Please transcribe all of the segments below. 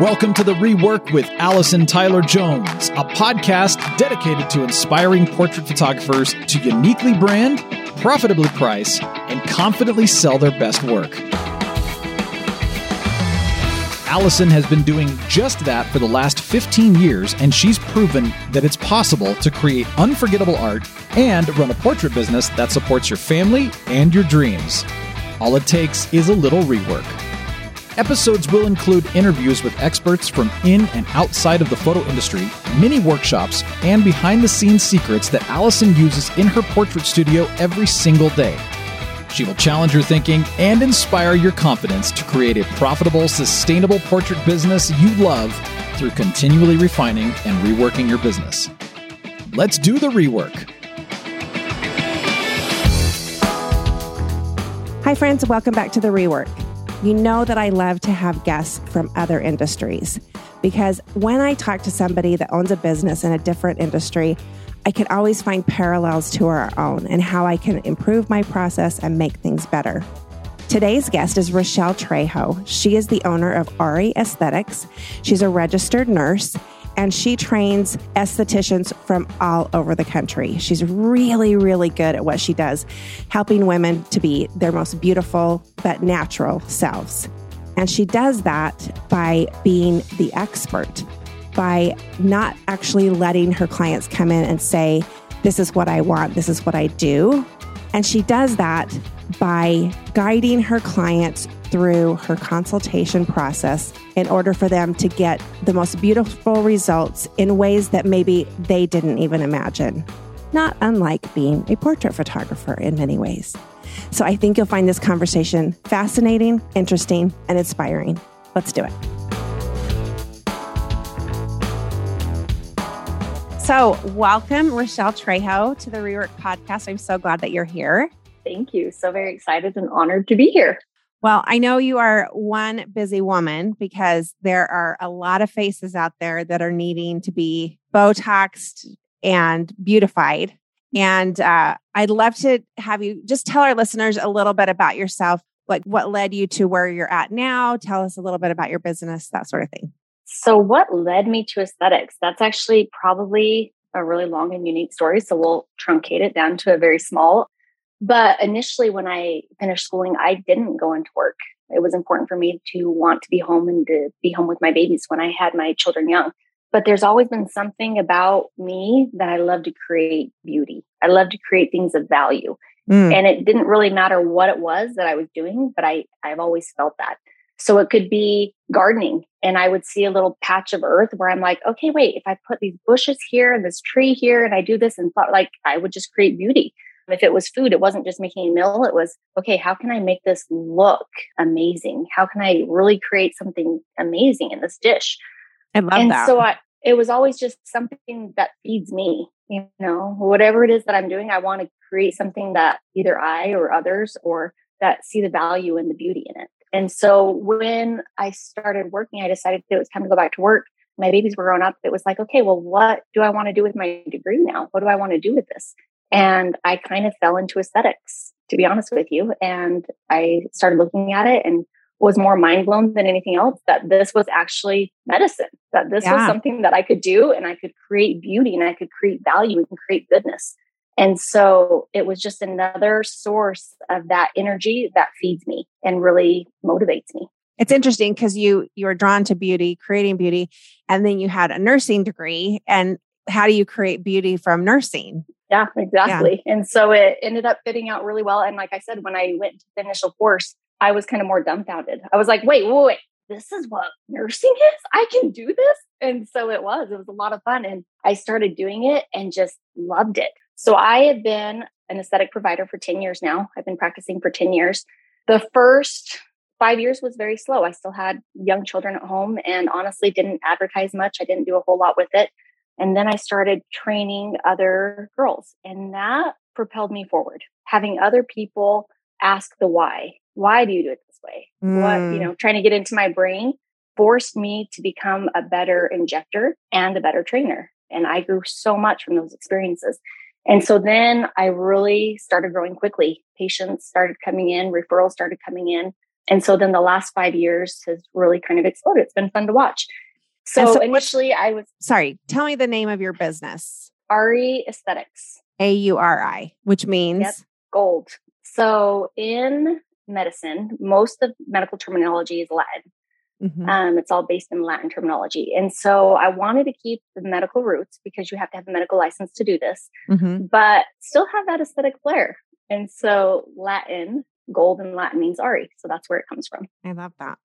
Welcome to the Rework with Allison Tyler Jones, a podcast dedicated to inspiring portrait photographers to uniquely brand, profitably price, and confidently sell their best work. Allison has been doing just that for the last 15 years, and she's proven that it's possible to create unforgettable art and run a portrait business that supports your family and your dreams. All it takes is a little rework. Episodes will include interviews with experts from in and outside of the photo industry, mini workshops, and behind the scenes secrets that Allison uses in her portrait studio every single day. She will challenge your thinking and inspire your confidence to create a profitable, sustainable portrait business you love through continually refining and reworking your business. Let's do the rework. Hi, friends. Welcome back to The Rework. You know that I love to have guests from other industries because when I talk to somebody that owns a business in a different industry, I can always find parallels to our own and how I can improve my process and make things better. Today's guest is Rechelle Trejo. She is the owner of Auri Aesthetics. She's a registered nurse and she trains estheticians from all over the country. She's really, really good at what she does, helping women to be their most beautiful but natural selves. And she does that by being the expert, by not actually letting her clients come in and say, This is what I want, this is what I do. And she does that by guiding her clients through her consultation process in order for them to get the most beautiful results in ways that maybe they didn't even imagine. Not unlike being a portrait photographer in many ways. So I think you'll find this conversation fascinating, interesting, and inspiring. Let's do it. So, welcome, Rechelle Trejo, to the Rework podcast. I'm so glad that you're here. Thank you. So very excited and honored to be here. Well, I know you are one busy woman because there are a lot of faces out there that are needing to be Botoxed and beautified. And uh, I'd love to have you just tell our listeners a little bit about yourself, like what led you to where you're at now. Tell us a little bit about your business, that sort of thing. So, what led me to aesthetics? That's actually probably a really long and unique story. So, we'll truncate it down to a very small. But initially, when I finished schooling, I didn't go into work. It was important for me to want to be home and to be home with my babies when I had my children young. But there's always been something about me that I love to create beauty. I love to create things of value. Mm. And it didn't really matter what it was that I was doing, but I, I've always felt that. So it could be gardening and I would see a little patch of earth where I'm like, okay, wait, if I put these bushes here and this tree here and I do this and thought like I would just create beauty. If it was food, it wasn't just making a meal. It was, okay, how can I make this look amazing? How can I really create something amazing in this dish? I love and that. so I, it was always just something that feeds me, you know, whatever it is that I'm doing, I want to create something that either I or others or that see the value and the beauty in it. And so when I started working, I decided it was time to go back to work. My babies were growing up. It was like, okay, well, what do I want to do with my degree now? What do I want to do with this? And I kind of fell into aesthetics, to be honest with you. And I started looking at it and was more mind blown than anything else that this was actually medicine, that this yeah. was something that I could do and I could create beauty and I could create value and create goodness. And so it was just another source of that energy that feeds me and really motivates me. It's interesting because you you were drawn to beauty, creating beauty, and then you had a nursing degree. And how do you create beauty from nursing? Yeah, exactly. Yeah. And so it ended up fitting out really well. And like I said, when I went to the initial course, I was kind of more dumbfounded. I was like, wait, wait, wait, this is what nursing is? I can do this? And so it was. It was a lot of fun. And I started doing it and just loved it. So I have been an aesthetic provider for 10 years now. I've been practicing for 10 years. The first five years was very slow. I still had young children at home and honestly didn't advertise much. I didn't do a whole lot with it. And then I started training other girls, and that propelled me forward. Having other people ask the why. Why do you do it this way? Mm. What, you mm. know, trying to get into my brain forced me to become a better injector and a better trainer. And I grew so much from those experiences. And so then I really started growing quickly. Patients started coming in, referrals started coming in. And so then the last five years has really kind of exploded. It's been fun to watch. So, so initially, I was sorry. Tell me the name of your business. Auri Aesthetics. A U R I, which means yep, gold. So in medicine, most of medical terminology is Latin. Mm-hmm. Um, it's all based in Latin terminology. And so I wanted to keep the medical roots because you have to have a medical license to do this, mm-hmm. but still have that aesthetic flair. And so Latin, gold in Latin means Auri. So that's where it comes from. I love that.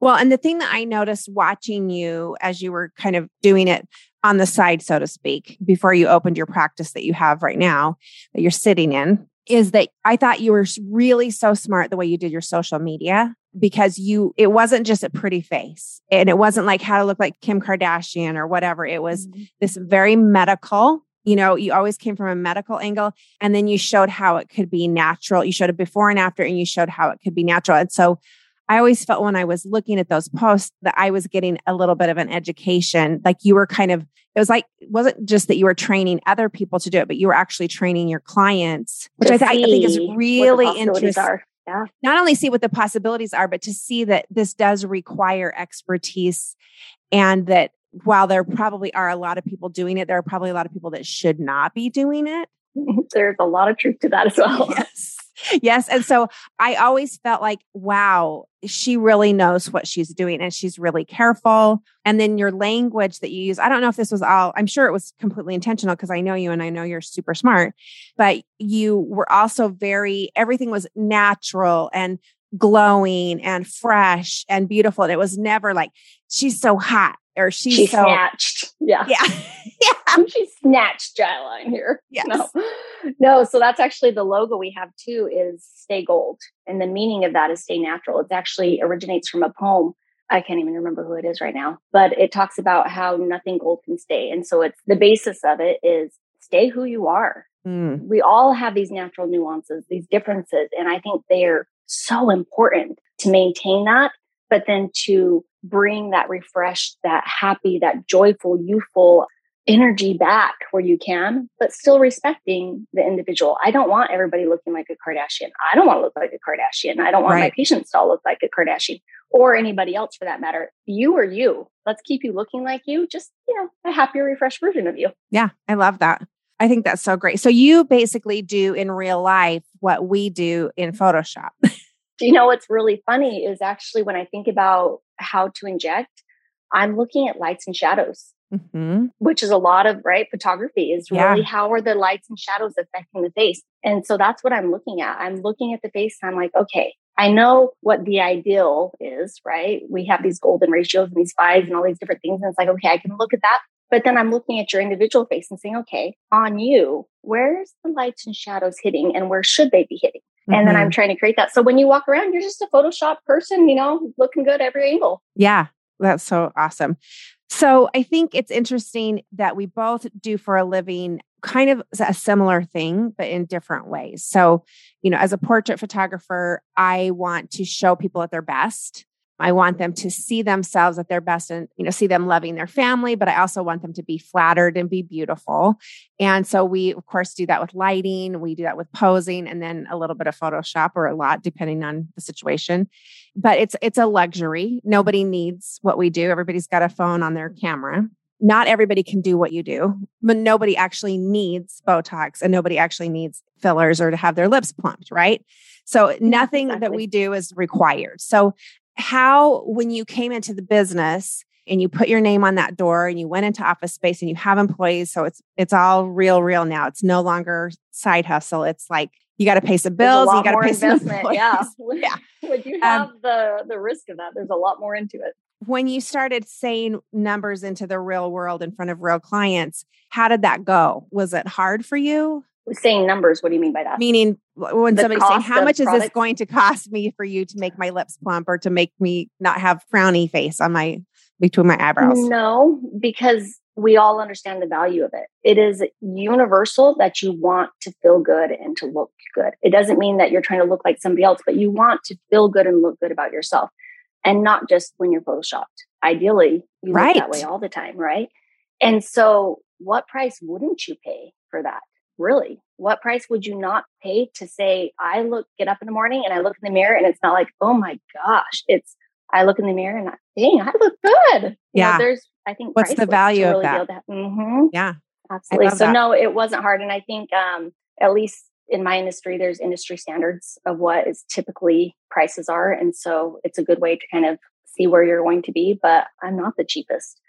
Well, and the thing that I noticed watching you as you were kind of doing it on the side, so to speak, before you opened your practice that you have right now, that you're sitting in, is that I thought you were really so smart the way you did your social media because you, it wasn't just a pretty face and it wasn't like how to look like Kim Kardashian or whatever. It was mm-hmm. this very medical you know, you always came from a medical angle and then you showed how it could be natural. You showed it before and after and you showed how it could be natural. And so I always felt when I was looking at those posts that I was getting a little bit of an education. Like you were kind of, it was like, it wasn't just that you were training other people to do it, but you were actually training your clients, which I, th- I, think is really interesting. Yeah. Not only see what the possibilities are, but to see that this does require expertise and that while there probably are a lot of people doing it, there are probably a lot of people that should not be doing it. There's a lot of truth to that as well. Yes. Yes. And so I always felt like, wow, she really knows what she's doing and she's really careful. And then your language that you use, I don't know if this was all, I'm sure it was completely intentional because I know you and I know you're super smart, but you were also very, everything was natural and glowing and fresh and beautiful. And it was never like, she's so hot or she's she snatched. Yeah. Yeah. yeah. she snatched jawline here. Yes. No. No. So that's actually the logo we have too is stay gold. And the meaning of that is stay natural. It actually originates from a poem. I can't even remember who it is right now, but it talks about how nothing gold can stay. And so it's the basis of it is stay who you are. Mm. We all have these natural nuances, these differences. And I think they're so important to maintain that, but then to bring that refreshed, that happy, that joyful, youthful energy back where you can, but still respecting the individual. I don't want everybody looking like a Kardashian. I don't want to look like a Kardashian. I don't want right. my patients to all look like a Kardashian or anybody else for that matter. You or you. Let's keep you looking like you, just, you know, a happier, refreshed version of you. Yeah, I love that. I think that's so great. So you basically do in real life what we do in Photoshop. You know what's really funny is actually when I think about how to inject, I'm looking at lights and shadows, mm-hmm. which is a lot of right photography is really yeah. how are the lights and shadows affecting the face. And so that's what I'm looking at. I'm looking at the face and I'm like, okay, I know what the ideal is, right? We have these golden ratios and these fives and all these different things. And it's like, okay, I can look at that. But then I'm looking at your individual face and saying, okay, on you, where's the lights and shadows hitting and where should they be hitting? And mm-hmm. then I'm mm-hmm. trying to create that. So when you walk around, you're just a Photoshop person, you know, looking good every angle. Yeah, that's so awesome. So I think it's interesting that we both do for a living kind of a similar thing, but in different ways. So, you know, as a portrait photographer, I want to show people at their best. I want them to see themselves at their best and, you know, see them loving their family, but I also want them to be flattered and be beautiful. And so we, of course, do that with lighting, we do that with posing, and then a little bit of Photoshop or a lot, depending on the situation. But it's it's a luxury. Nobody needs what we do. Everybody's got a phone on their camera. Not everybody can do what you do, but nobody actually needs Botox and nobody actually needs fillers or to have their lips plumped, right? So nothing exactly. that we do is required. So how, when you came into the business and you put your name on that door and you went into office space and you have employees, so it's it's all real, real now. It's no longer side hustle. It's like you got to pay some bills. You got to pay some employees. Yeah, yeah. Would you um have um, the the risk of that? There's a lot more into it. When you started saying numbers into the real world in front of real clients, how did that go? Was it hard for you? Saying numbers what do you mean by that? Meaning when the somebody's saying how much is this going to cost me for you to make my lips plump or to make me not have frowny face on my between my eyebrows? No because we all understand the value of it. It is universal that you want to feel good and to look good. It doesn't mean that you're trying to look like somebody else but you want to feel good and look good about yourself and not just when you're photoshopped. Ideally you right. look that way all the time right? And so what price wouldn't you pay for that really, what price would you not pay to say, I look, get up in the morning and I look in the mirror and it's not like, oh my gosh, it's, I look in the mirror and I, dang, I look good. Yeah. You know, there's, I think, what's the value of that? Mm-hmm. Yeah. Absolutely. So, that. no, it wasn't hard. And I think, um, at least in my industry, there's industry standards of what is typically prices are. And so it's a good way to kind of see where you're going to be. But I'm not the cheapest.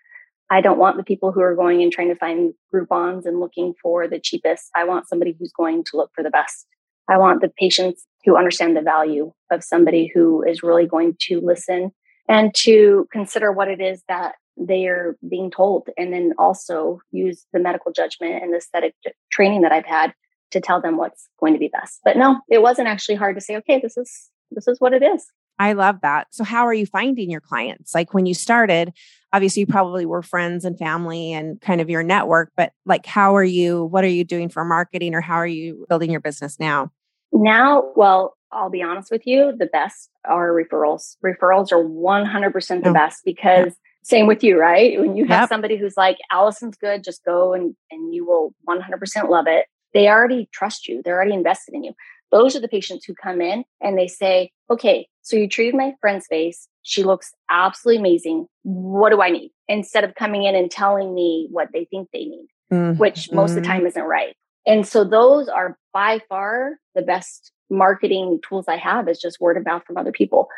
I don't want the people who are going and trying to find Groupons and looking for the cheapest. I want somebody who's going to look for the best. I want the patients who understand the value of somebody who is really going to listen and to consider what it is that they are being told and then also use the medical judgment and the aesthetic training that I've had to tell them what's going to be best. But no, it wasn't actually hard to say, okay, this is this is what it is. I love that. So how are you finding your clients? Like when you started, obviously you probably were friends and family and kind of your network, but like how are you what are you doing for marketing or how are you building your business now? Now, well, I'll be honest with you, the best are referrals. Referrals are 100% the oh. best because yeah. same with you, right? When you have yep. somebody who's like, Allison's good, just go and, and you will 100% love it. They already trust you. They're already invested in you. Those are the patients who come in and they say, okay, so you treated my friend's face. She looks absolutely amazing. What do I need? Instead of coming in and telling me what they think they need, mm-hmm. which most of the mm-hmm. time isn't right. And so those are by far the best marketing tools I have is just word of mouth from other people.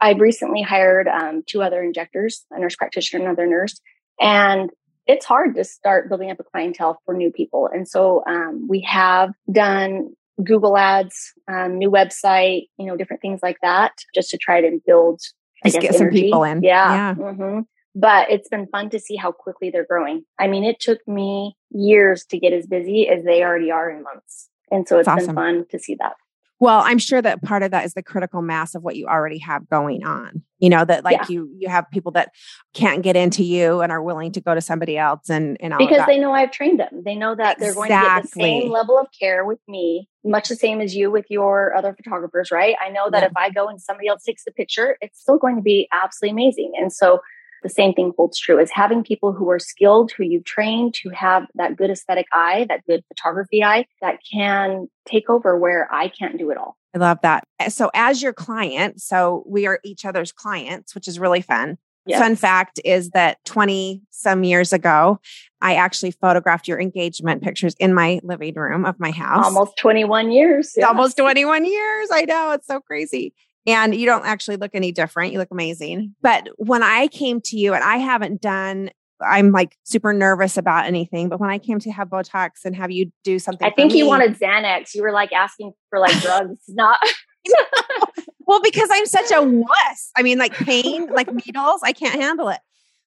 I've recently hired um, two other injectors, a nurse practitioner, and another nurse, and it's hard to start building up a clientele for new people. And so um, we have done Google ads, um, new website, you know, different things like that, just to try to build, just guess, get energy. some people in. Yeah. yeah. Mm-hmm. But it's been fun to see how quickly they're growing. I mean, it took me years to get as busy as they already are in months. And so it's That's been awesome. fun to see that. Well, I'm sure that part of that is the critical mass of what you already have going on. You know, that like yeah. you you have people that can't get into you and are willing to go to somebody else and, and all because they know I've trained them. They know that they're going to get the same level of care with me, much the same as you with your other photographers, right? I know that yeah. if I go and somebody else takes the picture, it's still going to be absolutely amazing. And so the same thing holds true is having people who are skilled, who you've trained, who have that good aesthetic eye, that good photography eye that can take over where I can't do it all. I love that. So, as your client, so we are each other's clients, which is really fun. Yes. Fun fact is that 20 some years ago, I actually photographed your engagement pictures in my living room of my house. Almost 21 years. Yes. Almost 21 years. I know. It's so crazy and you don't actually look any different. You look amazing. But when I came to you, and I haven't done, I'm like super nervous about anything. But when I came to have Botox and have you do something, I think me, you wanted Xanax. You were like asking for like drugs, not. well, because I'm such a wuss. I mean, like pain, like needles, I can't handle it.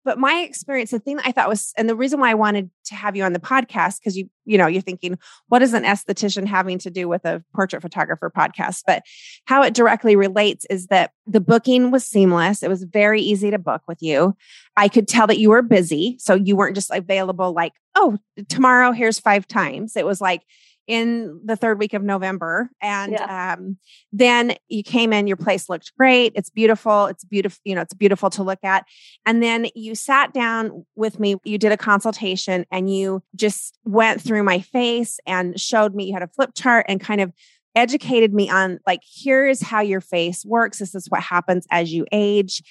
But my experience, the thing that I thought was, and the reason why I wanted to have you on the podcast, because you, you know, you're thinking, what is an esthetician having to do with a portrait photographer podcast? But how it directly relates is that the booking was seamless. It was very easy to book with you. I could tell that you were busy. So you weren't just available like, oh, tomorrow, here's five times. It was like, in the third week of November. And yeah. um, then you came in, your place looked great. It's beautiful. It's beautiful, you know, it's beautiful to look at. And then you sat down with me, you did a consultation and you just went through my face and showed me you had a flip chart and kind of educated me on like here is how your face works this is what happens as you age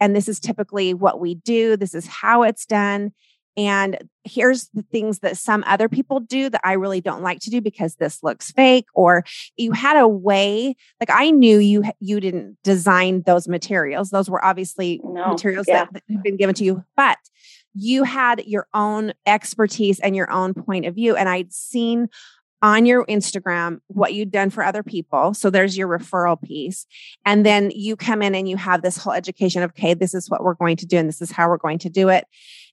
and this is typically what we do this is how it's done and here's the things that some other people do that I really don't like to do because this looks fake or you had a way like I knew you you didn't design those materials those were obviously no, materials yeah. that, that have been given to you but you had your own expertise and your own point of view and I'd seen on your Instagram what you'd done for other people. So there's your referral piece. And then you come in and you have this whole education of, okay, this is what we're going to do and this is how we're going to do it.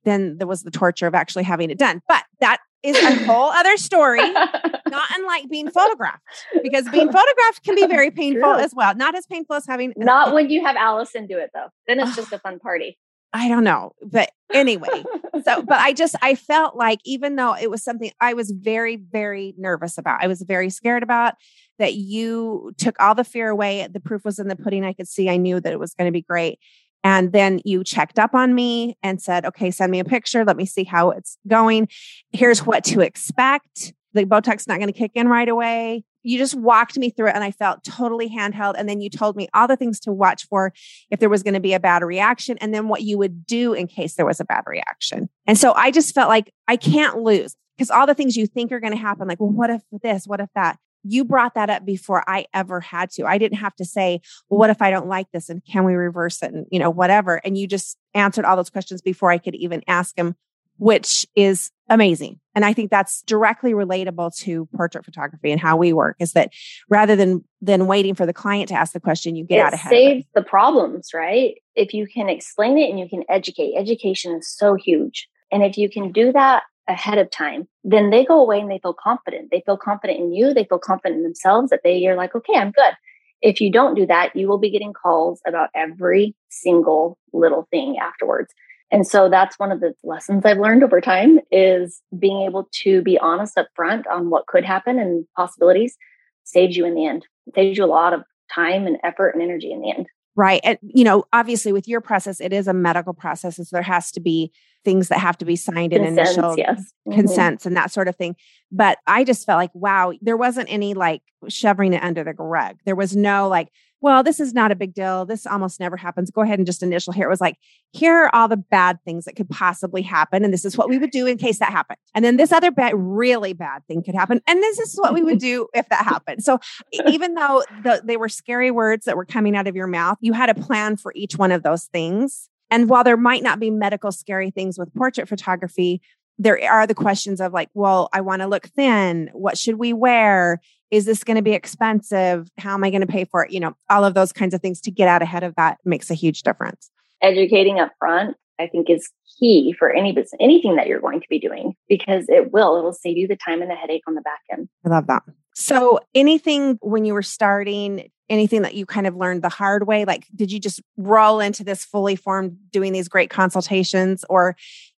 Then there was the torture of actually having it done. But that is a whole other story, not unlike being photographed, because being photographed can be very painful True. as well. Not as painful as having. Not when you have Allison do it, though. Then it's just a fun party. I don't know. But anyway, so, but I just, I felt like even though it was something I was very, very nervous about, I was very scared about that you took all the fear away. The proof was in the pudding. I could see, I knew that it was going to be great. And then you checked up on me and said, okay, send me a picture. Let me see how it's going. Here's what to expect the Botox is not going to kick in right away. You just walked me through it and I felt totally handheld. And then you told me all the things to watch for if there was going to be a bad reaction and then what you would do in case there was a bad reaction. And so I just felt like I can't lose because all the things you think are going to happen, like, well, what if this? What if that? You brought that up before I ever had to. I didn't have to say, well, what if I don't like this? And can we reverse it? And, you know, whatever. And you just answered all those questions before I could even ask them, which is amazing. And I think that's directly relatable to portrait photography and how we work is that rather than than waiting for the client to ask the question, you get it out ahead. Saves the problems, right? If you can explain it and you can educate, education is so huge. And if you can do that ahead of time, then they go away and they feel confident. They feel confident in you. They feel confident in themselves that they, you're like, okay, I'm good. If you don't do that, you will be getting calls about every single little thing afterwards. And so that's one of the lessons I've learned over time is being able to be honest up front on what could happen and possibilities saves you in the end. It saves you a lot of time and effort and energy in the end. Right. And, you know, obviously with your process, it is a medical process. So there has to be things that have to be signed in initial yes. Mm-hmm. consents and that sort of thing. But I just felt like, wow, there wasn't any like shoving it under the rug. There was no like, well, this is not a big deal. This almost never happens. Go ahead and just initial here. It was like, here are all the bad things that could possibly happen. And this is what we would do in case that happened. And then this other bad, really bad thing could happen. And this is what we would do if that happened. So even though the, they were scary words that were coming out of your mouth, you had a plan for each one of those things. And while there might not be medical scary things with portrait photography, there are the questions of like, well, I want to look thin. What should we wear? Is this going to be expensive? How am I going to pay for it? You know, all of those kinds of things to get out ahead of that makes a huge difference. Educating up front, I think, is key for any business, anything that you're going to be doing, because it will, it'll save you the time and the headache on the back end. I love that. So, anything when you were starting, anything that you kind of learned the hard way? Like, did you just roll into this fully formed doing these great consultations, or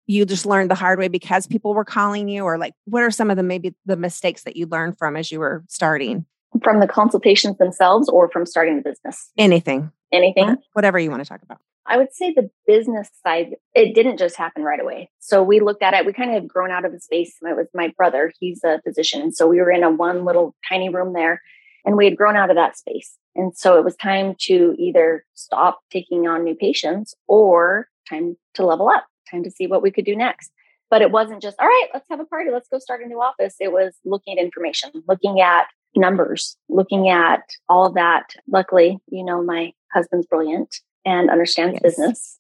you just learned the hard way because people were calling you? Or like what are some of the maybe the mistakes that you learned from as you were starting? From the consultations themselves or from starting the business? Anything. Anything? Whatever you want to talk about. I would say the business side it didn't just happen right away. So we looked at it we kind of had grown out of the space. It was my brother he's a physician and so we were in a one little tiny room there and we had grown out of that space. And so it was time to either stop taking on new patients or time to level up time to see what we could do next. But it wasn't just, all right, let's have a party, let's go start a new office. It was looking at information, looking at numbers, looking at all of that. Luckily, you know, my husband's brilliant and understands yes. business.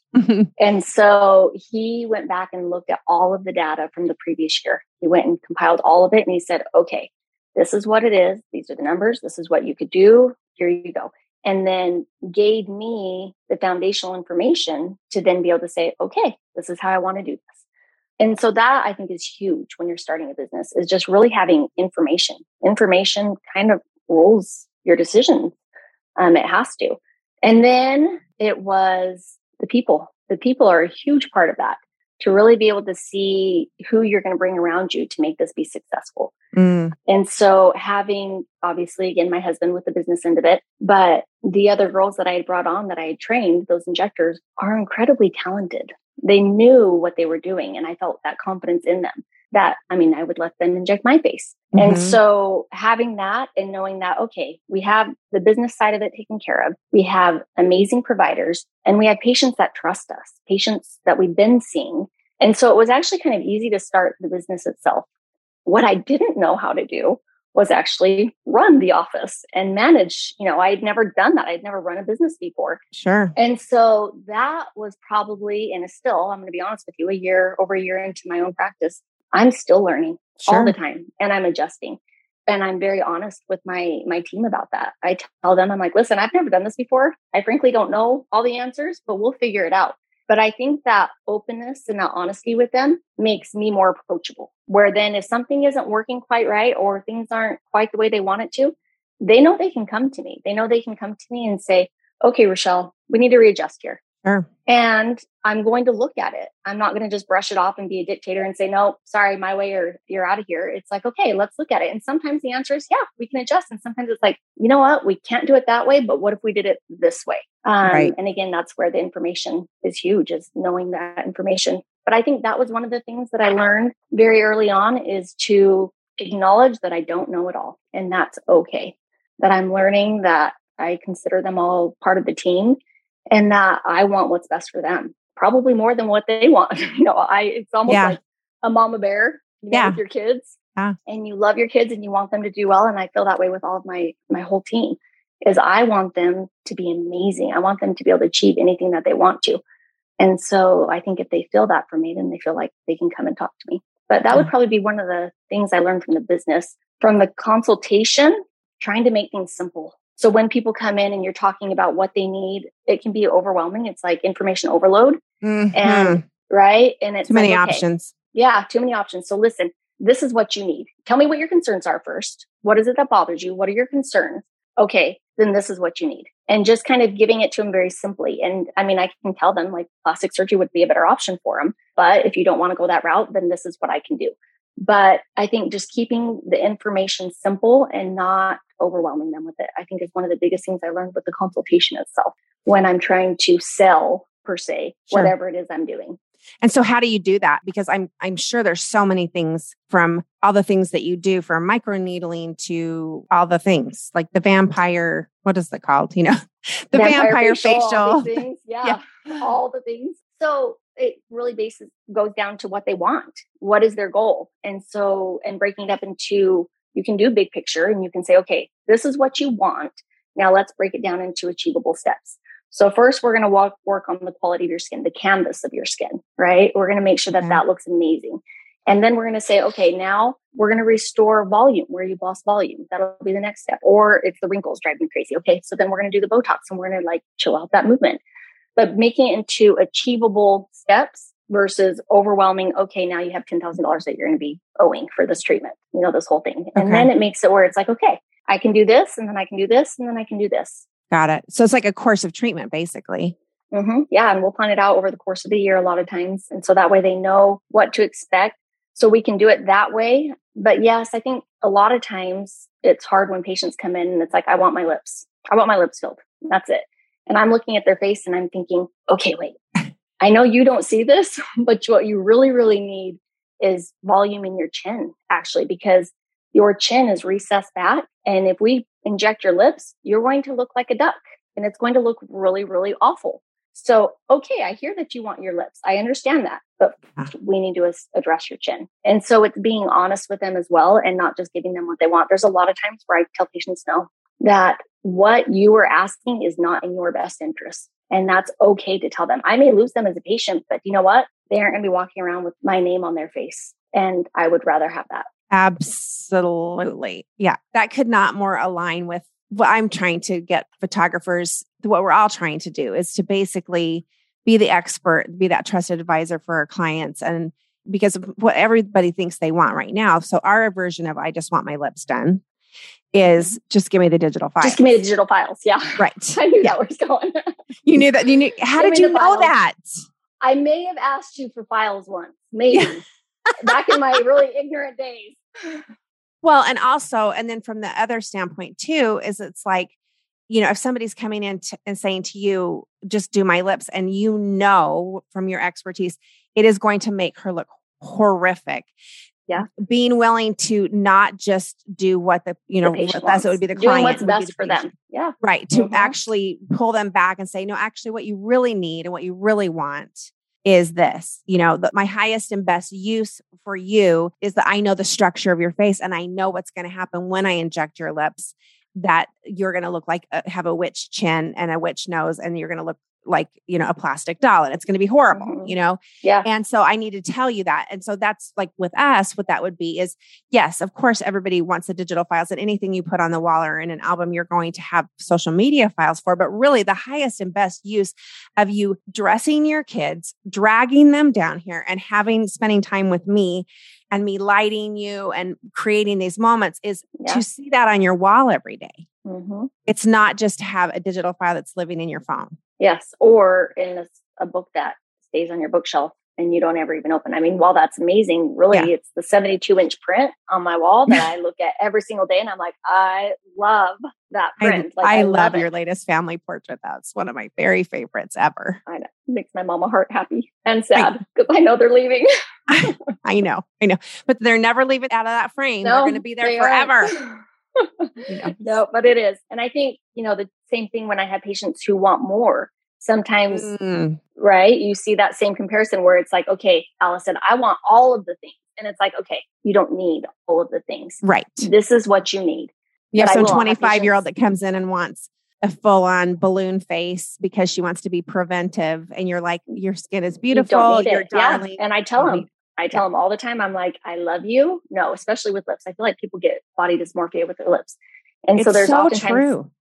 and so he went back and looked at all of the data from the previous year. He went and compiled all of it and he said, okay, this is what it is. These are the numbers. This is what you could do. Here you go and then gave me the foundational information to then be able to say, okay, this is how I want to do this. And so that I think is huge when you're starting a business is just really having information. Information kind of rules your decisions. Um, it has to. And then it was the people. The people are a huge part of that to really be able to see who you're going to bring around you to make this be successful. Mm. And so having obviously again my husband with the business end of it, but the other girls that I had brought on that I had trained, those injectors are incredibly talented. They knew what they were doing and I felt that confidence in them that I mean I would let them inject my face. Mm-hmm. And so having that and knowing that okay, we have the business side of it taken care of. We have amazing providers and we have patients that trust us, patients that we've been seeing. And so it was actually kind of easy to start the business itself. What I didn't know how to do was actually run the office and manage. You know, I had never done that. I'd never run a business before. Sure. And so that was probably, and is still, I'm going to be honest with you, a year, over a year into my own practice, I'm still learning sure. all the time and I'm adjusting. And I'm very honest with my my team about that. I tell them, I'm like, listen, I've never done this before. I frankly don't know all the answers, but we'll figure it out. But I think that openness and that honesty with them makes me more approachable. Where then if something isn't working quite right or things aren't quite the way they want it to, they know they can come to me. They know they can come to me and say, okay, Rechelle, we need to readjust here. Sure. And I'm going to look at it. I'm not going to just brush it off and be a dictator and say, no, sorry, my way or you're out of here. It's like, okay, let's look at it. And sometimes the answer is, yeah, we can adjust. And sometimes it's like, you know what? We can't do it that way, but what if we did it this way? Um, right. And again, that's where the information is huge, is knowing that information. But I think that was one of the things that I learned very early on is to acknowledge that I don't know it all, and that's okay. That I'm learning that I consider them all part of the team and that I want what's best for them, probably more than what they want. you know, I it's almost yeah. like a mama bear, you know, yeah. with your kids. Yeah. And you love your kids and you want them to do well. And I feel that way with all of my my whole team. Is I want them to be amazing. I want them to be able to achieve anything that they want to. And so I think if they feel that for me, then they feel like they can come and talk to me. But that would probably be one of the things I learned from the business. From the consultation, trying to make things simple. So when people come in and you're talking about what they need, it can be overwhelming. It's like information overload. Mm-hmm. And right. And it's too many like, okay, options. Yeah, too many options. So listen, this is what you need. Tell me what your concerns are first. What is it that bothers you? What are your concerns? Okay, then this is what you need. And just kind of giving it to them very simply. And I mean, I can tell them like plastic surgery would be a better option for them. But if you don't want to go that route, then this is what I can do. But I think just keeping the information simple and not overwhelming them with it, I think is one of the biggest things I learned with the consultation itself when I'm trying to sell per se, sure. whatever it is I'm doing. And so how do you do that? Because I'm I'm sure there's so many things from all the things that you do from microneedling to all the things like the vampire what is it called? You know, the vampire, vampire facial. facial. Yeah, yeah, all the things. So it really bases goes down to what they want. What is their goal? And so, and breaking it up into, you can do big picture and you can say, okay, this is what you want. Now let's break it down into achievable steps. So first, we're going to walk, work on the quality of your skin, the canvas of your skin, right? We're going to make sure that mm-hmm. that looks amazing. And then we're going to say, okay, now we're going to restore volume where you've lost volume. That'll be the next step. Or if the wrinkles drive me crazy. Okay. So then we're going to do the Botox and we're going to like chill out that movement but making it into achievable steps versus overwhelming, okay, now you have $10,000 that you're going to be owing for this treatment, you know, this whole thing. And okay. then it makes it where it's like, okay, I can do this and then I can do this and then I can do this. Got it. So it's like a course of treatment, basically. Mm-hmm. Yeah. And we'll plan it out over the course of the year a lot of times. And so that way they know what to expect. So we can do it that way. But yes, I think a lot of times it's hard when patients come in and it's like, I want my lips. I want my lips filled. That's it. And I'm looking at their face and I'm thinking, okay, wait, I know you don't see this, but what you really, really need is volume in your chin, actually, because your chin is recessed back. And if we inject your lips, you're going to look like a duck and it's going to look really, really awful. So, okay, I hear that you want your lips. I understand that, but ah. we need to address your chin. And so it's being honest with them as well and not just giving them what they want. There's a lot of times where I tell patients no, that what you are asking is not in your best interest. And that's okay to tell them. I may lose them as a patient, but you know what? They aren't going to be walking around with my name on their face. And I would rather have that. Absolutely. Yeah. That could not more align with what I'm trying to get photographers, what we're all trying to do is to basically be the expert, be that trusted advisor for our clients. And because of what everybody thinks they want right now. So, our version of I just want my lips done is just give me the digital files. Just give me the digital files. Yeah. Right. I knew yeah. that was going. you knew that. You knew. How give did you know files. that? I may have asked you for files once, maybe back in my really ignorant days. Well, and also, and then from the other standpoint too, is it's like, you know, if somebody's coming in t- and saying to you, just do my lips, and you know from your expertise, it is going to make her look horrific yeah. Being willing to not just do what the you know the that's what would be the Doing client what's best the for them. Yeah. Right to mm-hmm. actually pull them back and say no actually what you really need and what you really want is this. You know that my highest and best use for you is that i know the structure of your face and i know what's going to happen when i inject your lips that you're going to look like a, have a witch chin and a witch nose and you're going to look like you know a plastic doll and it's going to be horrible mm-hmm. you know yeah and so i need to tell you that and so that's like with us what that would be is yes of course everybody wants the digital files and anything you put on the wall or in an album you're going to have social media files for but really the highest and best use of you dressing your kids dragging them down here and having spending time with me and me lighting you and creating these moments is yeah. to see that on your wall every day. Mm-hmm. It's not just to have a digital file that's living in your phone. Yes, or in a, a book that stays on your bookshelf and you don't ever even open. I mean, while that's amazing, really, yeah. it's the 72 inch print on my wall that I look at every single day. And I'm like, I love that print. I, like, I, I love, love your latest family portrait. That's one of my very favorites ever. I know. It makes my mama heart happy and sad because I, I, know they're leaving. I know. I know. But they're never leaving out of that frame. No, they're going to be there forever. you know? No, but it is. And I think, you know, the same thing when I have patients who want more sometimes mm. right you see that same comparison where it's like okay allison i want all of the things and it's like okay you don't need all of the things right this is what you need you have some 25 year old that comes in and wants a full on balloon face because she wants to be preventive and you're like your skin is beautiful you are darling yeah. and i tell them I tell yeah. them all the time, I'm like, I love you. No, especially with lips. I feel like people get body dysmorphia with their lips. And it's so there's so oftentimes true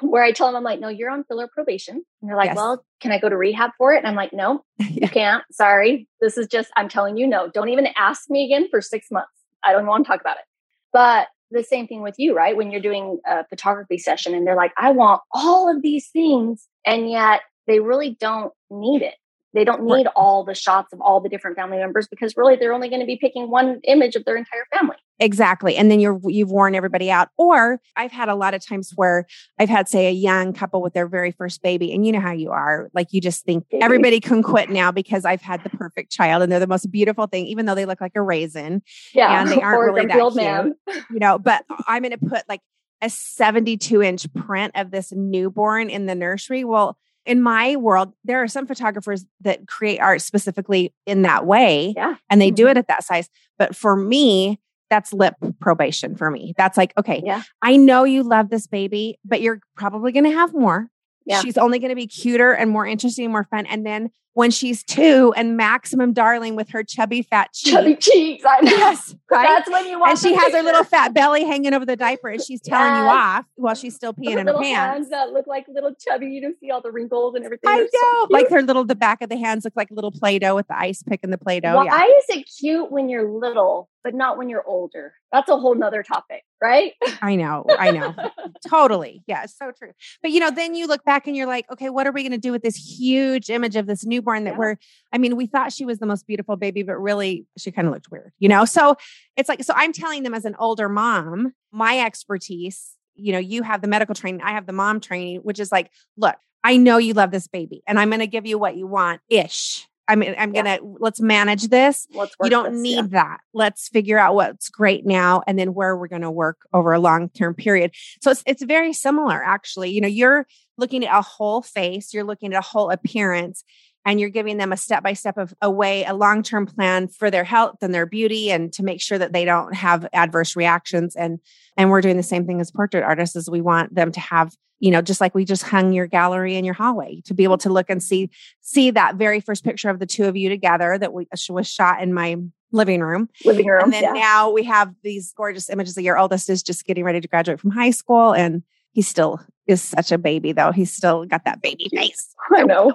where I tell them, I'm like, no, you're on filler probation. And they're like, yes. well, can I go to rehab for it? And I'm like, no, yeah. you can't. Sorry. This is just, I'm telling you, no, don't even ask me again for six months. I don't want to talk about it. But the same thing with you, right? When you're doing a photography session and they're like, I want all of these things. And yet they really don't need it. They don't need right. all the shots of all the different family members because really they're only going to be picking one image of their entire family. Exactly. And then you're you've worn everybody out. Or I've had a lot of times where I've had say a young couple with their very first baby and you know how you are. Like you just think everybody can quit now because I've had the perfect child and they're the most beautiful thing even though they look like a raisin. Yeah. And they aren't really that cute. Man. You know, but I'm going to put like a 72 inch print of this newborn in the nursery. Well, in my world, there are some photographers that create art specifically in that way. Yeah. And they mm-hmm. do it at that size. But for me, that's lip probation for me. That's like, okay, yeah. I know you love this baby, but you're probably going to have more. Yeah. She's only going to be cuter and more interesting and more fun. And then when she's two and maximum darling with her chubby fat cheeks. Chubby cheeks. I know. Yes, right? That's when you want And she has her little fat belly hanging over the diaper and she's telling yes. you off while she's still peeing her in her pants. hands that look like little chubby. You don't see all the wrinkles and everything. I know. So like her little, the back of the hands look like little Play-Doh with the ice pick and the Play-Doh. Why yeah. is it cute when you're little, but not when you're older? That's a whole nother topic, right? I know. I know. totally. Yeah. So true. But you know, then you look back and you're like, okay, what are we going to do with this huge image of this newborn that yeah. we're I mean, we thought she was the most beautiful baby, but really she kind of looked weird, you know? So it's like, so I'm telling them as an older mom, my expertise, you know, you have the medical training, I have the mom training, which is like, look, I know you love this baby and I'm going to give you what you want ish. I mean, I'm gonna let's manage this. Let's you don't this, need yeah. that. Let's figure out what's great now and then where we're gonna work over a long term period. So it's it's very similar, actually. You know, you're looking at a whole face, you're looking at a whole appearance, and you're giving them a step by step of a way, a long term plan for their health and their beauty, and to make sure that they don't have adverse reactions. And and we're doing the same thing as portrait artists, as we want them to have, you know, just like we just hung your gallery in your hallway, to be able to look and see see that very first picture of the two of you together that we, was shot in my living room. Living room. And then yeah. now we have these gorgeous images. That your oldest is just getting ready to graduate from high school, and he still is such a baby, though. He's still got that baby face. I know.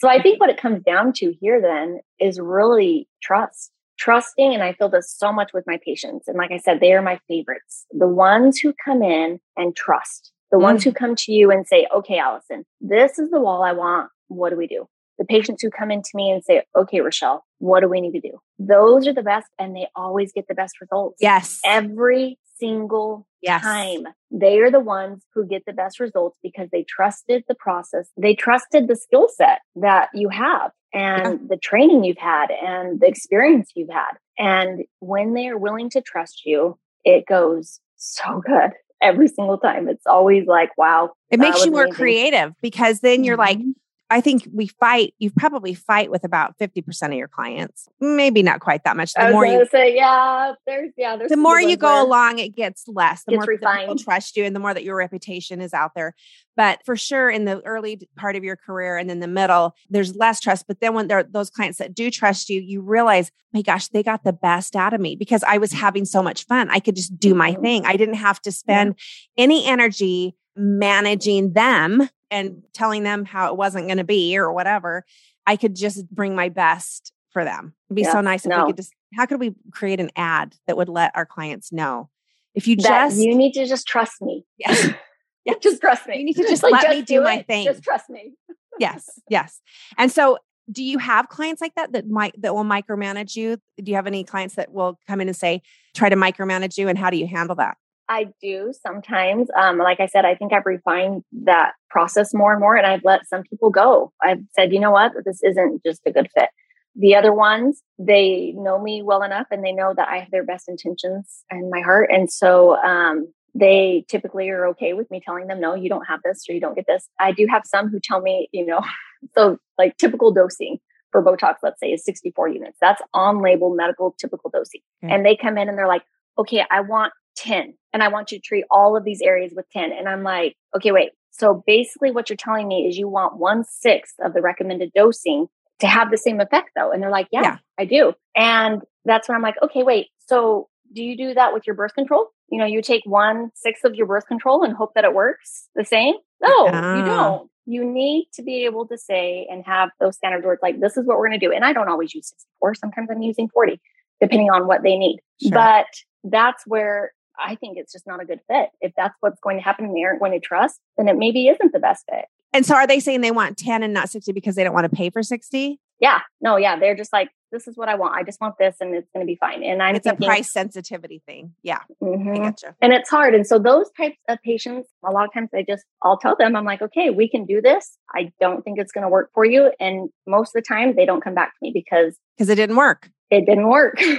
So I think what it comes down to here then is really trust. Trusting, and I feel this so much with my patients. And like I said, they are my favorites. The ones who come in and trust, the mm. ones who come to you and say, okay, Allison, this is the wall I want. What do we do? The patients who come into me and say, okay, Rechelle, what do we need to do? Those are the best and they always get the best results. Yes. Every single yes. time. They are the ones who get the best results because they trusted the process. They trusted the skill set that you have and yeah. the training you've had and the experience you've had. And when they are willing to trust you, it goes so good every single time. It's always like, wow. It makes you more amazing. creative because then you're mm-hmm. like, I think we fight, you probably fight with about 50% of your clients. Maybe not quite that much. The I more you say, yeah, there's, yeah, there's the more you go along, it gets less. The gets more refined. people trust you and the more that your reputation is out there. But for sure, in the early part of your career and in the middle, there's less trust. But then when there are those clients that do trust you, you realize, my gosh, they got the best out of me because I was having so much fun. I could just do my mm-hmm. thing. I didn't have to spend yeah. any energy managing them and telling them how it wasn't going to be or whatever, I could just bring my best for them. It'd be yeah, so nice if no. we could just, how could we create an ad that would let our clients know? If you that just, you need to just trust me. Yes. yeah, just trust me. You need to just like, let just me do, do my thing. Just trust me. yes. Yes. And so do you have clients like that that might that will micromanage you? Do you have any clients that will come in and say try to micromanage you, and how do you handle that? I do sometimes. Um, like I said, I think I've refined that process more and more, and I've let some people go. I've said, you know what, this isn't just a good fit. The other ones, they know me well enough, and they know that I have their best intentions in my heart, and so um, they typically are okay with me telling them, no, you don't have this or you don't get this. I do have some who tell me, you know, so like typical dosing for Botox, let's say, is 64 units. That's on label medical typical dosing. Okay. And they come in and they're like, okay, I want 10 and I want you to treat all of these areas with 10. And I'm like, okay, wait. So basically, what you're telling me is you want one sixth of the recommended dosing to have the same effect, though. And they're like, yeah, yeah, I do. And that's when I'm like, okay, wait. So do you do that with your birth control? You know, you take one sixth of your birth control and hope that it works the same? No, ah. you don't. You need to be able to say and have those standard words like, this is what we're going to do. And I don't always use 64. Sometimes I'm using 40, depending on what they need. Sure. But that's where I think it's just not a good fit. If that's what's going to happen and they aren't going to trust, then it maybe isn't the best fit. And so are they saying they want 10 and not 60 because they don't want to pay for 60? Yeah. No, yeah. They're just like, this is what I want. I just want this and it's going to be fine. And I'm it's thinking, a price sensitivity thing. Yeah. Mm-hmm. I getcha. And it's hard. And so those types of patients, a lot of times I just, I'll tell them, I'm like, okay, we can do this. I don't think it's going to work for you. And most of the time they don't come back to me because, because it didn't work. It didn't work.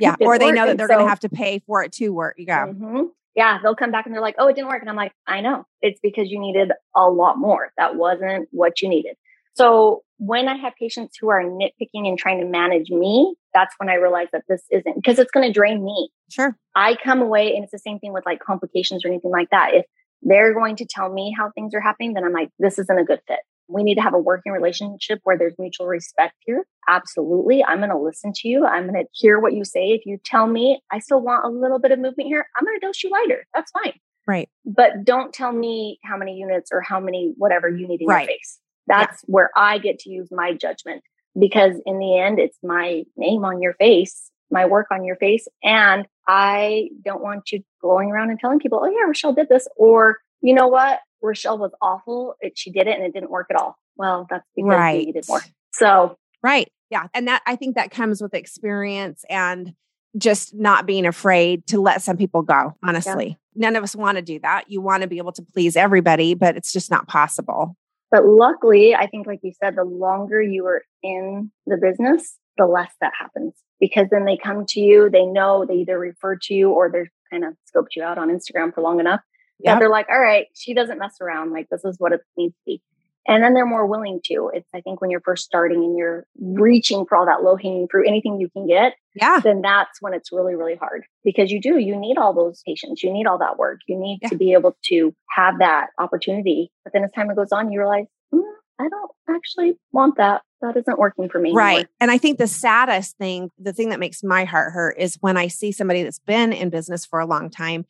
Yeah. or they work. know that they're so, going to have to pay for it to work. Yeah. Mm-hmm. Yeah. They'll come back and they're like, oh, it didn't work. And I'm like, I know it's because you needed a lot more. That wasn't what you needed. So when I have patients who are nitpicking and trying to manage me, that's when I realize that this isn't because it's going to drain me. Sure. I come away and it's the same thing with like complications or anything like that. If they're going to tell me how things are happening, then I'm like, this isn't a good fit. We need to have a working relationship where there's mutual respect here. Absolutely. I'm going to listen to you. I'm going to hear what you say. If you tell me I still want a little bit of movement here, I'm going to dose you lighter. That's fine. Right. But don't tell me how many units or how many whatever you need in right. your face. That's yeah. where I get to use my judgment because in the end, it's my name on your face, my work on your face. And I don't want you going around and telling people, oh, yeah, Rechelle did this. Or, you know what? Rechelle was awful. It, she did it and it didn't work at all. Well, that's because right. you needed more. So, right. Yeah. And that, I think that comes with experience and just not being afraid to let some people go, honestly. Yeah. None of us want to do that. You want to be able to please everybody, but it's just not possible. But luckily, I think, like you said, the longer you are in the business, the less that happens because then they come to you, they know they either refer to you or they're kind of scoped you out on Instagram for long enough yep. they're like, all right, she doesn't mess around. Like, this is what it needs to be and then they're more willing to it's i think when you're first starting and you're reaching for all that low hanging fruit anything you can get yeah then that's when it's really really hard because you do you need all those patients you need all that work you need yeah. to be able to have that opportunity but then as time goes on you realize mm, i don't actually want that that isn't working for me right anymore. and i think the saddest thing the thing that makes my heart hurt is when i see somebody that's been in business for a long time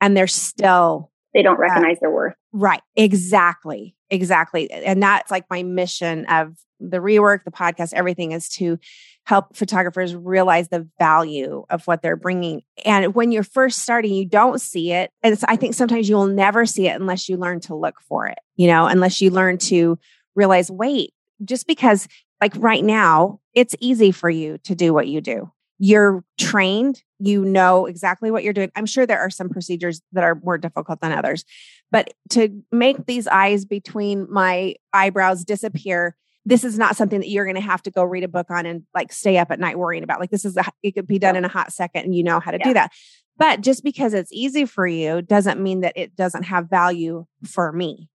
and they're still they don't recognize uh, their worth right exactly Exactly. And that's like my mission of the rework, the podcast, everything is to help photographers realize the value of what they're bringing. And when you're first starting, you don't see it. And I think sometimes you'll never see it unless you learn to look for it, you know, unless you learn to realize, wait, just because like right now, it's easy for you to do what you do. You're trained, you know exactly what you're doing. I'm sure there are some procedures that are more difficult than others, but to make these eyes between my eyebrows disappear, this is not something that you're going to have to go read a book on and like stay up at night worrying about. Like this is a, it could be done in a hot second and you know how to yeah. do that. But just because it's easy for you doesn't mean that it doesn't have value for me.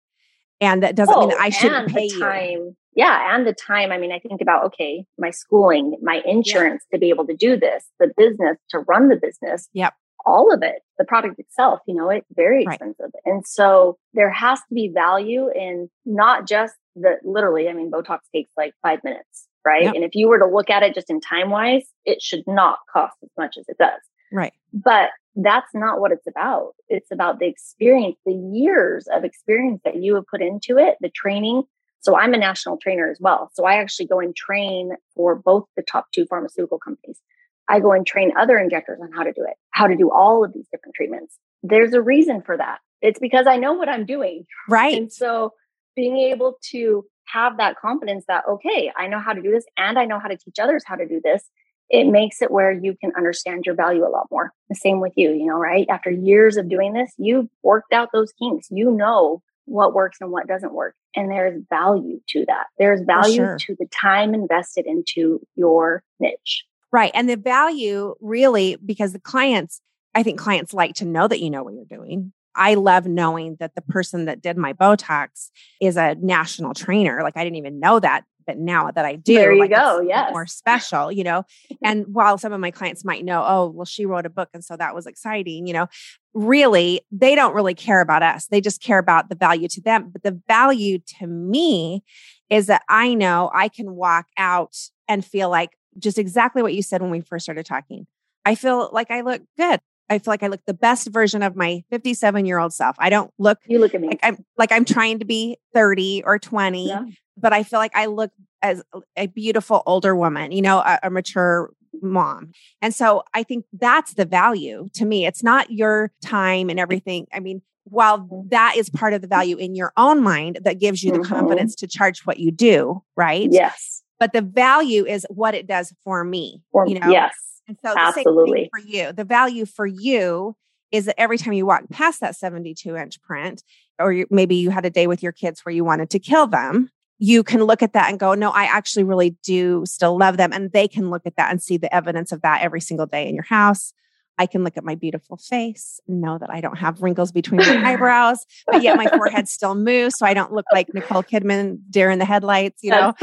And that doesn't oh, mean that oh, I shouldn't pay time, you. Yeah. And the time. I mean, I think about, okay, my schooling, my insurance yeah. to be able to do this, the business to run the business. Yep all of it, the product itself, you know, it's very expensive. Right. And so there has to be value in not just the literally, I mean, Botox takes like five minutes, right? Yep. And if you were to look at it just in time wise, it should not cost as much as it does. Right. But that's not what it's about. It's about the experience, the years of experience that you have put into it, the training. So I'm a national trainer as well. So I actually go and train for both the top two pharmaceutical companies. I go and train other injectors on how to do it, how to do all of these different treatments. There's a reason for that. It's because I know what I'm doing. Right. And so being able to have that confidence that, okay, I know how to do this and I know how to teach others how to do this, it makes it where you can understand your value a lot more. The same with you, you know, right? After years of doing this, you've worked out those kinks. You know what works and what doesn't work. And there's value to that. There's value sure. to the time invested into your niche. Right. And the value really, because the clients, I think clients like to know that you know what you're doing. I love knowing that the person that did my Botox is a national trainer. Like I didn't even know that, but now that I do, there you like go. Yes, more special, you know. and while some of my clients might know, oh, well, she wrote a book, and so that was exciting, you know. Really, they don't really care about us. They just care about the value to them. But the value to me is that I know I can walk out and feel like just exactly what you said when we first started talking. I feel like I look good. I feel like I look the best version of my 57 year old self. I don't look you look at me like I'm like I'm trying to be 30 or 20, yeah. but I feel like I look as a beautiful older woman, you know, a, a mature mom. And so I think that's the value to me. It's not your time and everything. I mean, while mm-hmm. that is part of the value in your own mind that gives you the mm-hmm. confidence to charge what you do, right? Yes but the value is what it does for me. For, you know, yes, and so absolutely for you, the value for you is that every time you walk past that 72 inch print, or you, maybe you had a day with your kids where you wanted to kill them, you can look at that and go, no, I actually really do still love them. And they can look at that and see the evidence of that every single day in your house. I can look at my beautiful face and know that I don't have wrinkles between my eyebrows, but yet my forehead still moves. So I don't look like Nicole Kidman deer in the headlights, you know?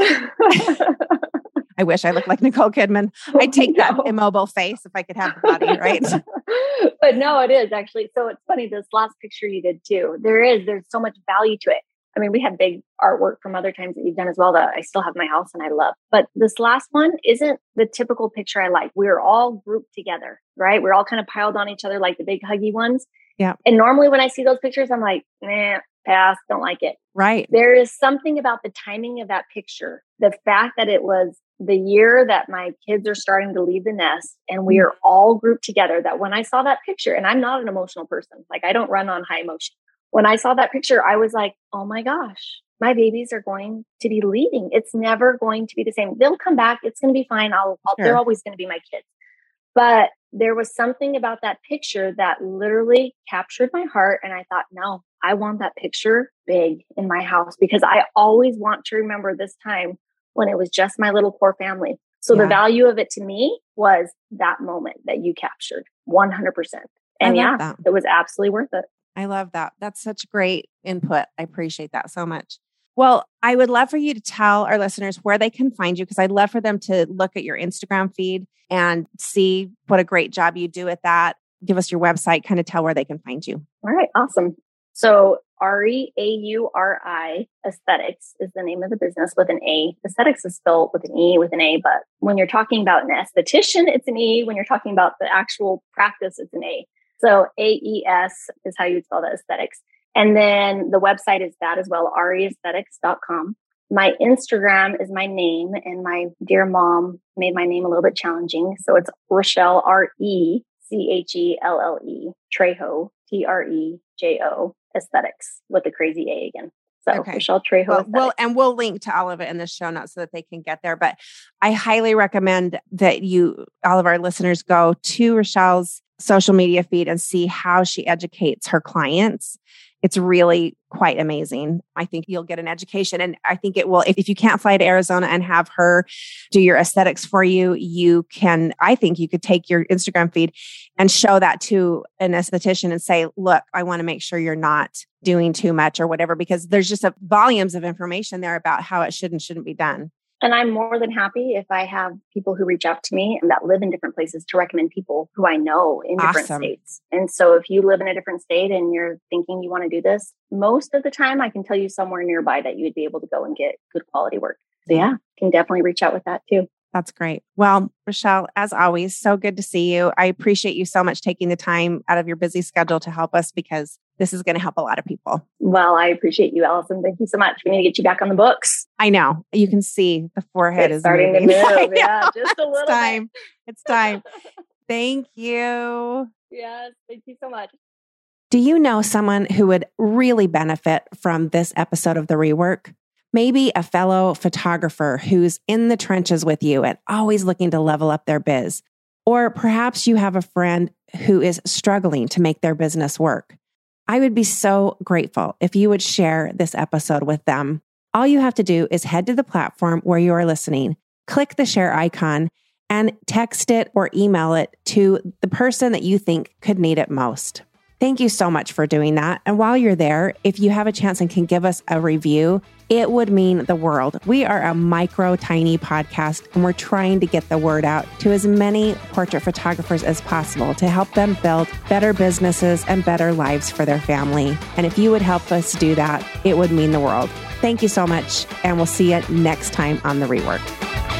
I wish I looked like Nicole Kidman. I'd take that immobile face if I could have the body, right? but no, it is actually. So it's funny, this last picture you did too. There is, there's so much value to it. I mean, we have big artwork from other times that you've done as well that I still have my house and I love. But this last one isn't the typical picture I like. We're all grouped together, right? We're all kind of piled on each other like the big huggy ones. Yeah. And normally when I see those pictures, I'm like, nah, pass, don't like it. Right. There is something about the timing of that picture, the fact that it was the year that my kids are starting to leave the nest and we mm. are all grouped together that when I saw that picture, and I'm not an emotional person, like I don't run on high emotion when I saw that picture, I was like, oh my gosh, my babies are going to be leaving. It's never going to be the same. They'll come back. It's going to be fine. I'll, I'll sure. they're always going to be my kids. But there was something about that picture that literally captured my heart. And I thought, no, I want that picture big in my house because I always want to remember this time when it was just my little poor family. So yeah. the value of it to me was that moment that you captured 100%. And yeah, that. it was absolutely worth it. I love that. That's such great input. I appreciate that so much. Well, I would love for you to tell our listeners where they can find you because I'd love for them to look at your Instagram feed and see what a great job you do at that. Give us your website, kind of tell where they can find you. All right, awesome. So, Auri, A U R I Aesthetics is the name of the business with an A. Aesthetics is spelled with an E with an A, but when you're talking about an esthetician, it's an E. When you're talking about the actual practice, it's an A. So AES is how you spell the aesthetics. And then the website is that as well, auriaesthetics.com. My Instagram is my name, and my dear mom made my name a little bit challenging. So it's Rechelle, R E C H E L L E, Trejo, T R E J O, aesthetics with the crazy A again. So okay. Rechelle Trejo. Well, we'll, and we'll link to all of it in the show notes so that they can get there. But I highly recommend that you, all of our listeners, go to Rechelle's social media feed and see how she educates her clients. It's really quite amazing. I think you'll get an education. And I think it will, if, if you can't fly to Arizona and have her do your aesthetics for you, you can, I think you could take your Instagram feed and show that to an esthetician and say, look, I want to make sure you're not doing too much or whatever, because there's just a, volumes of information there about how it should and shouldn't be done. And I'm more than happy if I have people who reach out to me and that live in different places to recommend people who I know in different awesome. states. And so if you live in a different state and you're thinking you want to do this, most of the time I can tell you somewhere nearby that you would be able to go and get good quality work. So yeah, can definitely reach out with that too. That's great. Well, Rechelle, as always, so good to see you. I appreciate you so much taking the time out of your busy schedule to help us because this is going to help a lot of people. Well, I appreciate you, Allison. Thank you so much. We need to get you back on the books. I know. You can see the forehead it's is starting moving. to move. yeah, just a little. it's time. Bit. It's time. Thank you. Yes, thank you so much. Do you know someone who would really benefit from this episode of The Rework? Maybe a fellow photographer who's in the trenches with you and always looking to level up their biz. Or perhaps you have a friend who is struggling to make their business work. I would be so grateful if you would share this episode with them. All you have to do is head to the platform where you are listening, click the share icon, and text it or email it to the person that you think could need it most. Thank you so much for doing that. And while you're there, if you have a chance and can give us a review, it would mean the world. We are a micro, tiny podcast, and we're trying to get the word out to as many portrait photographers as possible to help them build better businesses and better lives for their family. And if you would help us do that, it would mean the world. Thank you so much, and we'll see you next time on The Rework.